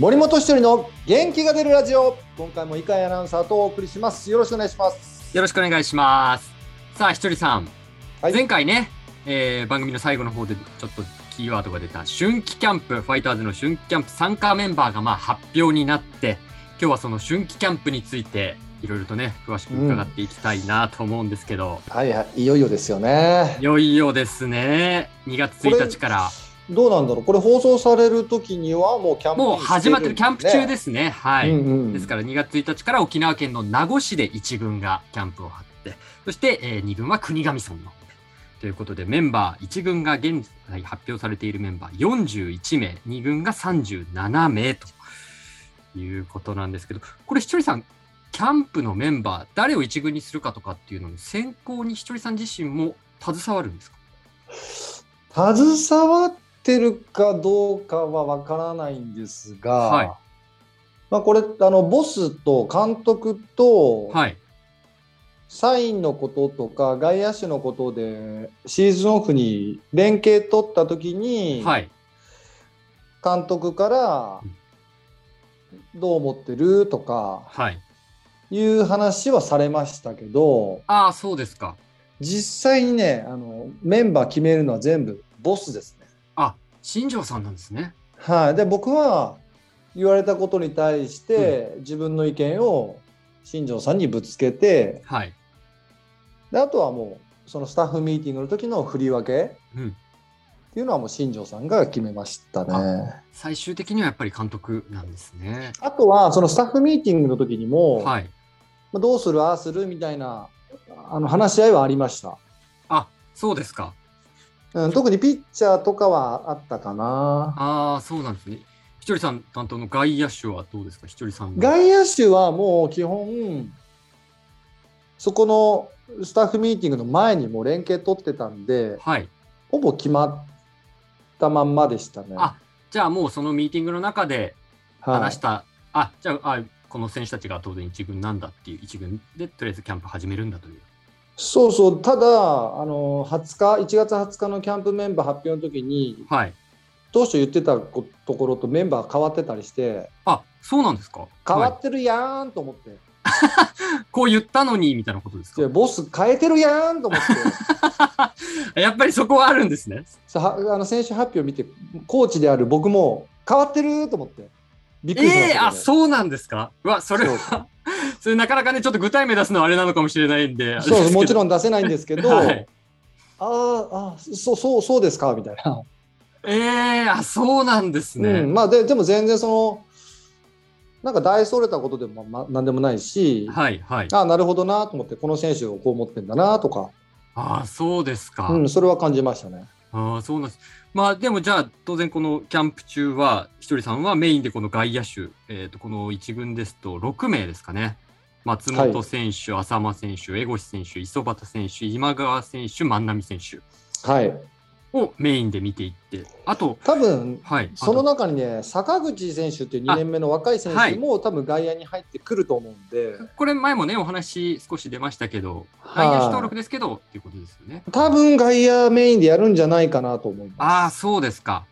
森本一人の元気が出るラジオ。今回も井上アナウンサーとお送りします。よろしくお願いします。よろしくお願いします。さあ、ひとりさん。はい。前回ね、えー番組の最後の方でちょっとキーワードが出た春季キャンプ、ファイターズの春季キャンプ参加メンバーがまあ発表になって、今日はその春季キャンプについていろいろとね、詳しく伺っていきたいなと思うんですけど、はいはい。いよいよですよね。いよいよですね、2月1日から、どうなんだろう？これ放送される時にはもうキャンプインもう始まってる、キャンプ中ですすね。はい。うんうんですから2月1日から沖縄県の名護市で1軍がキャンプを張って、そして、えー2軍は国頭村の。ということで、メンバー、1軍が現在発表されているメンバー41名、2軍が37名ということなんですけど、これ、ひとりさん、キャンプのメンバー、誰を1軍にするかとかっていうのに、選考にひとりさん自身も携わるんですか？携わってるかどうかはわからないんですが、はいまあ、これあのボスと監督とはい。サインのこととか外野手のことでシーズンオフに連携取った時にはい。監督からどう思ってるとかはい。いう話はされましたけどああ、そうですか。実際にねあのメンバー決めるのは全部ボスです新庄さんなんですね。はい、で僕は言われたことに対して、自分の意見を新庄さんにぶつけてはい。であとはもうそのスタッフミーティングの時の振り分けうん。っていうのはもう新庄さんが決めましたね。最終的にはやっぱり監督なんですね。あとはそのスタッフミーティングの時にも、はい。まあどうするああするみたいなあの話し合いはありました、あ、そうですか。うん、特にピッチャーとかはあったかなああ、そうなんですね。ひとりさん担当の外野手はどうですか？ひとりさんは。外野手はもう基本そこのスタッフミーティングの前にもう連携取ってたんではい。ほぼ決まったまんまでしたね。あ、じゃあもうそのミーティングの中ではい話した、あ、じゃああ、この選手たちが当然一軍なんだっていう一軍でとりあえずキャンプ始めるんだという。そうそう。ただあの20日1月20日のキャンプメンバー発表の時にはい。当初言ってたこところとメンバー変わってたりしてあ、そうなんですか？変わはいってるやーんと思って、こう言ったのにみたいなことですか？でボス変えてるやーんと思って。やっぱりそこはあるんですね。さあの選手発表見てコーチである僕も変わってると思って。びっくりしまええー、あ、したけどね、そうなんですか？うわ、それは、それなかなかね、ちょっと具体名出すのはあれなのかもしれないんで。そうもちろん。ん出せないんですけど、はいあーあそうそうそうですか？みたいな、ええー、あ、そうなんですね。うん、まあででも全然そのなんか大それたことでも、まあ、何でもないし、はい、はい。ああなるほどなと思ってこの選手をこう思ってんだなとか、ああ、そうですか。うん、それは感じましたね。ああ、そうなんです。まあ、でもじゃあ、当然このキャンプ中は、ひとりさんはメインでこの外野手、えっ、と、この一軍ですと6名ですかね。松本選手、浅間選手、江越選手、磯端選手、今川選手、万波選手はいをメインで見ていって、あと、多分はい。その中にね坂口選手っていう2年目の若い選手も、多分外野に入ってくると思うんでこれ前もね、お話少し出ましたけど、はい外野手登録ですけど、っていうことですよね。多分外野メインでやるんじゃないかなと思います。ああ、そうですか。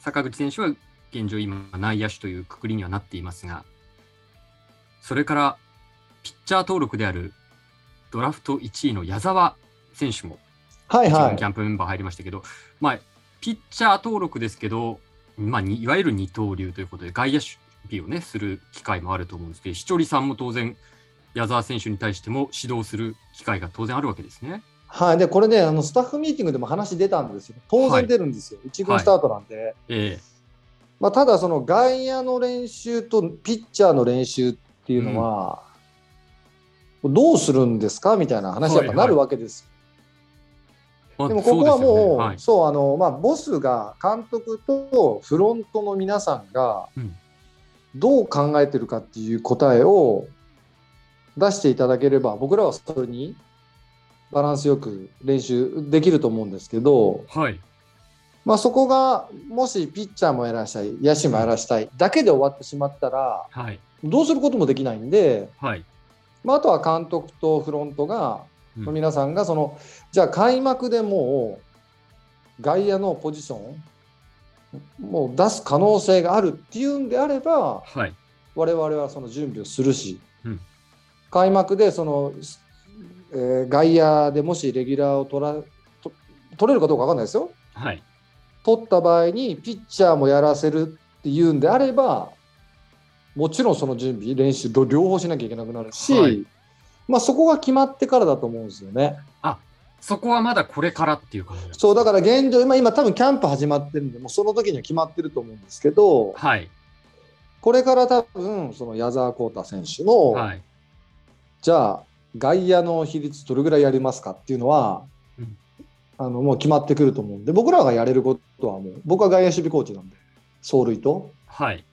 坂口選手は現状今、内野手というくくりにはなっていますが、それから、ピッチャー登録であるドラフト1位の矢沢選手も、はいはい。キャンプメンバー入りましたけど、まあ、ピッチャー登録ですけど、まあ、にいわゆる二刀流ということで、外野手をね、する機会もあると思うんですけど、ひとりさんも当然、矢沢選手に対しても指導する機会が当然あるわけですね。はい、でこれねあのスタッフミーティングでも話出たんですよ。当然出るんですよ、一軍スタートなんで、ええ。まあ、ただその外野の練習とピッチャーの練習っていうのは、どうするんですか？みたいな話やっぱなるわけですよまあでもここはもう、はいそうあのまあボスが監督とフロントの皆さんがうんどう考えてるかっていう答えを出していただければ僕らはそれにバランスよく練習できると思うんですけど、はい。まあ、そこがもしピッチャーもやらしたい野手もやらしたいだけで終わってしまったらはい。どうすることもできないんで、はい。まあ、あとは監督とフロントがうんの皆さんがそのじゃあ開幕でもう外野のポジションもう出す可能性があるっていうんであれば、はい。我々はその準備をするし、うん開幕でその、えー外野でもしレギュラーを取らと取れるかどうか分かんないですよ。はい。取った場合にピッチャーもやらせるっていうんであれば、もちろんその準備、練習両両方しなきゃいけなくなるし、はいまあ、そこが決まってからだと思うんですよね。そこはまだこれからっていう感じそうだから現状、今、今多分キャンプ始まってるんで、もうその時には決まってると思うんですけど、はい。これから多分、その矢沢浩太選手の、はい。じゃあ、外野の比率どれぐらいやりますかっていうのは、うんあのもう決まってくると思うんで、僕らがやれることはもう、僕は外野守備コーチなんで、走塁と、はい。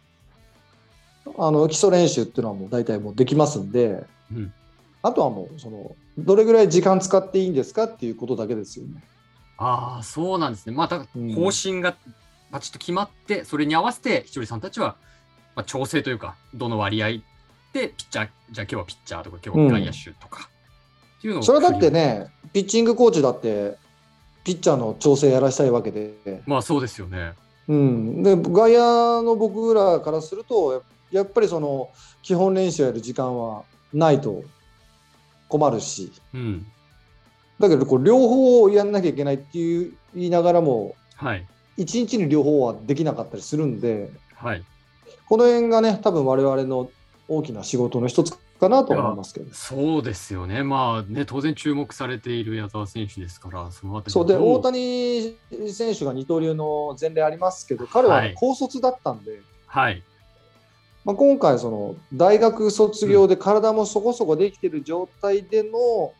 あの基礎練習っていうのはもう大体もうできますんで、うんあとはもうその、どれぐらい時間使っていいんですかっていうことだけですよね。ああ、そうなんですね。またうん方針がバチッと決まって、それに合わせて、ひとりさんたちは、まあ、調整というか、どの割合でピッチャー、じゃあ今日はピッチャーとか、今日は外野手とか、っていうのをそれはだってね、ピッチングコーチだって、ピッチャーの調整やらしたいわけで、まあそうですよね。うん、で外野の僕らからすると、ややっぱりその基本練習やる時間はないと困るし、うん。だけどこう両方やんなきゃいけないっていう言いながらも、はい。一日に両方はできなかったりするんで、はい。この辺がね、多分我々の大きな仕事の一つかなと思いますけど。そうですよね。まあね、当然注目されている矢沢選手ですから、そのそうで、大谷選手が二刀流の前例ありますけど、彼ははい高卒だったんで、はい。まあ、今回、その大学卒業で体もそこそこできてる状態での、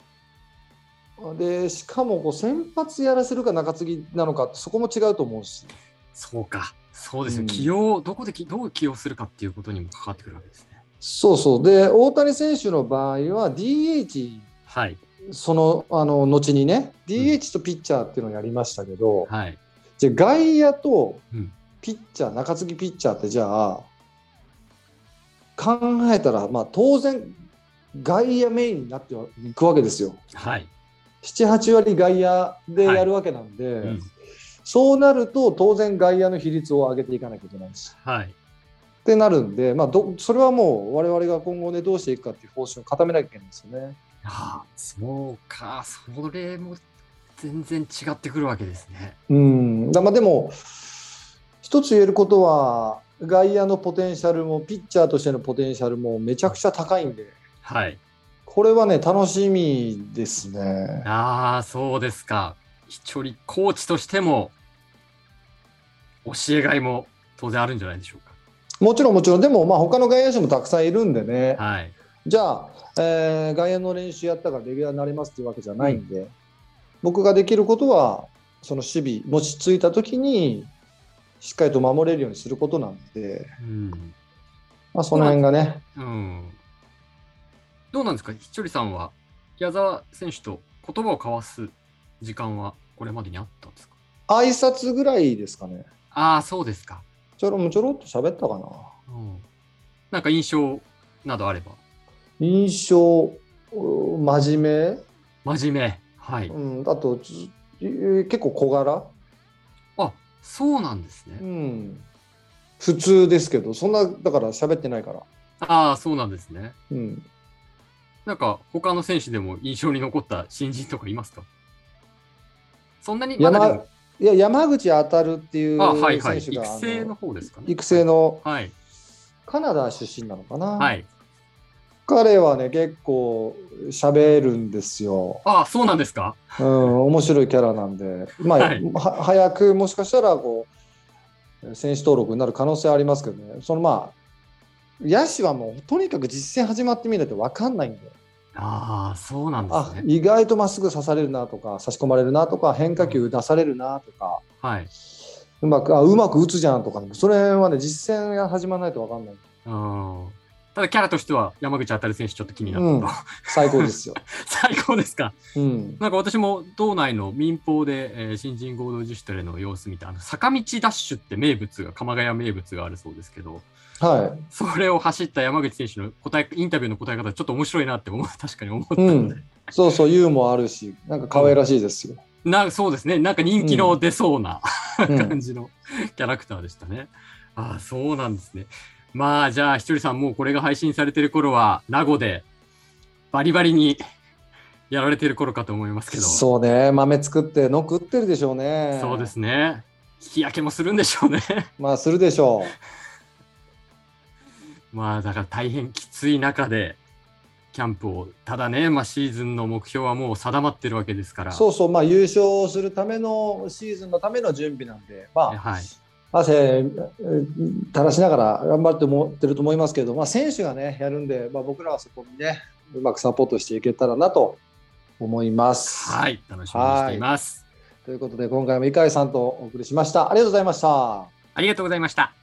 でしかもこう先発やらせるか中継ぎなのかそこも違うと思うし、そうか。そうですよ。うん起用、どこできどう起用するかっていうことにも関わってくるわけですね。そうそう、で大谷選手の場合は DH、はい。そのあの後にね、DH とピッチャーっていうのをやりましたけど、はい。じゃあ外野とうんピッチャー、中継ぎピッチャーってじゃあ、考えたら、まあ、当然、外野メインになっていくわけですよ。はい。7、8割外野でやるわけなんで、うん。そうなると当然外野の比率を上げていかなきゃいけないし。はい。ってなるんで、まあ、どそれはもう我々が今後ねどうしていくかっていう方針を固めなきゃいけないんですよね。ああ、そうか。それも全然違ってくるわけですね。うんだまあでも一つ言えることは外野のポテンシャルもピッチャーとしてのポテンシャルもめちゃくちゃ高いんではい。これはね楽しみですね。ああ、そうですか。一人コーチとしても、教えがいも当然あるんじゃないでしょうもちろんもちろんでもまあ他の外野手もたくさんいるんでね、か。はい。じゃあ、えー外野の練習やったからレギュラーになりますっていうわけじゃないんで、僕ができることは、その守備、もしついたときに、しっかりと守れるようにすることなんで、うん。まあ、その辺がね、うん。どうなんですか？ひとりさんは、矢沢選手と言葉を交わす時間はこれまでにあったんですか？挨拶ぐらいですかね。ああ、そうですか。ちょろちょろっと喋ったかな。うん。なんか印象などあれば。印象、う真面真面目。はい目、。うん、あと、結構小柄、あ、そうなんですねう。ん、普通ですけど、そんな、だから喋ってないから。ああ、そうなんですね。うんなんか他の選手でも印象に残った新人とかいますか？そんなに山もいや山口当たるっていうあ、はいはい。選手が、育成の方ですかね。育成のはい。カナダ出身なのかな、はい。彼はね結構喋るんですよ、あ、そうなんですか？うん、面白いキャラなんで、まあはい。は早くもしかしたらこう選手登録になる可能性ありますけどね。そのまあ野手はもうとにかく実戦始まってみないと分かんないんで。ああ、そうなんであすね。意外とまっすぐ刺されるなとか差し込まれるなとか変化球出されるなとか。はい。うまくあうまく打つじゃんとかそれはね実戦が始まらないと分かんない。うん。ただキャラとしては山口当選手ちょっと気になったと、うん最高ですよ。最高ですか？うんなんか私も道内の民放で、えー新人合同自主トレの様子見て、あの坂道ダッシュって名物が、鎌ヶ谷名物があるそうですけど、はいそれを走った山口選手の答え、インタビューの答え方、ちょっと面白いなって思う、確かに思ったので。うんそうそう、ユーモアあるし、なんか可愛らしいですよ。なそうですね。なんか人気の出そうな、うん 感じのキャラクターでしたね。ああ、そうなんですね。まあ、じゃあ、ひとりさん、もうこれが配信されてる頃は、名護でバリバリにやられてる頃かと思いますけど。そうね、豆作って、の食ってるでしょうね。そうですね。日焼けもするんでしょうね。まあ、するでしょ まあ、だから大変きつい中で、キャンプを、ただね、まあ、シーズンの目標はもう定まってるわけですから。う。そうそう、まあ、優勝するためのシーズンのための準備なんで、まあ、はい。汗えー垂らしながら頑張って思ってると思いますけど、まあ、選手がね、やるんで、まあ、僕らはそこにね、うまくサポートしていけたらなと思います。はい。楽しみにしています。ということで、今回も井海さんとお送りしました。ありがとうございました。ありがとうございました。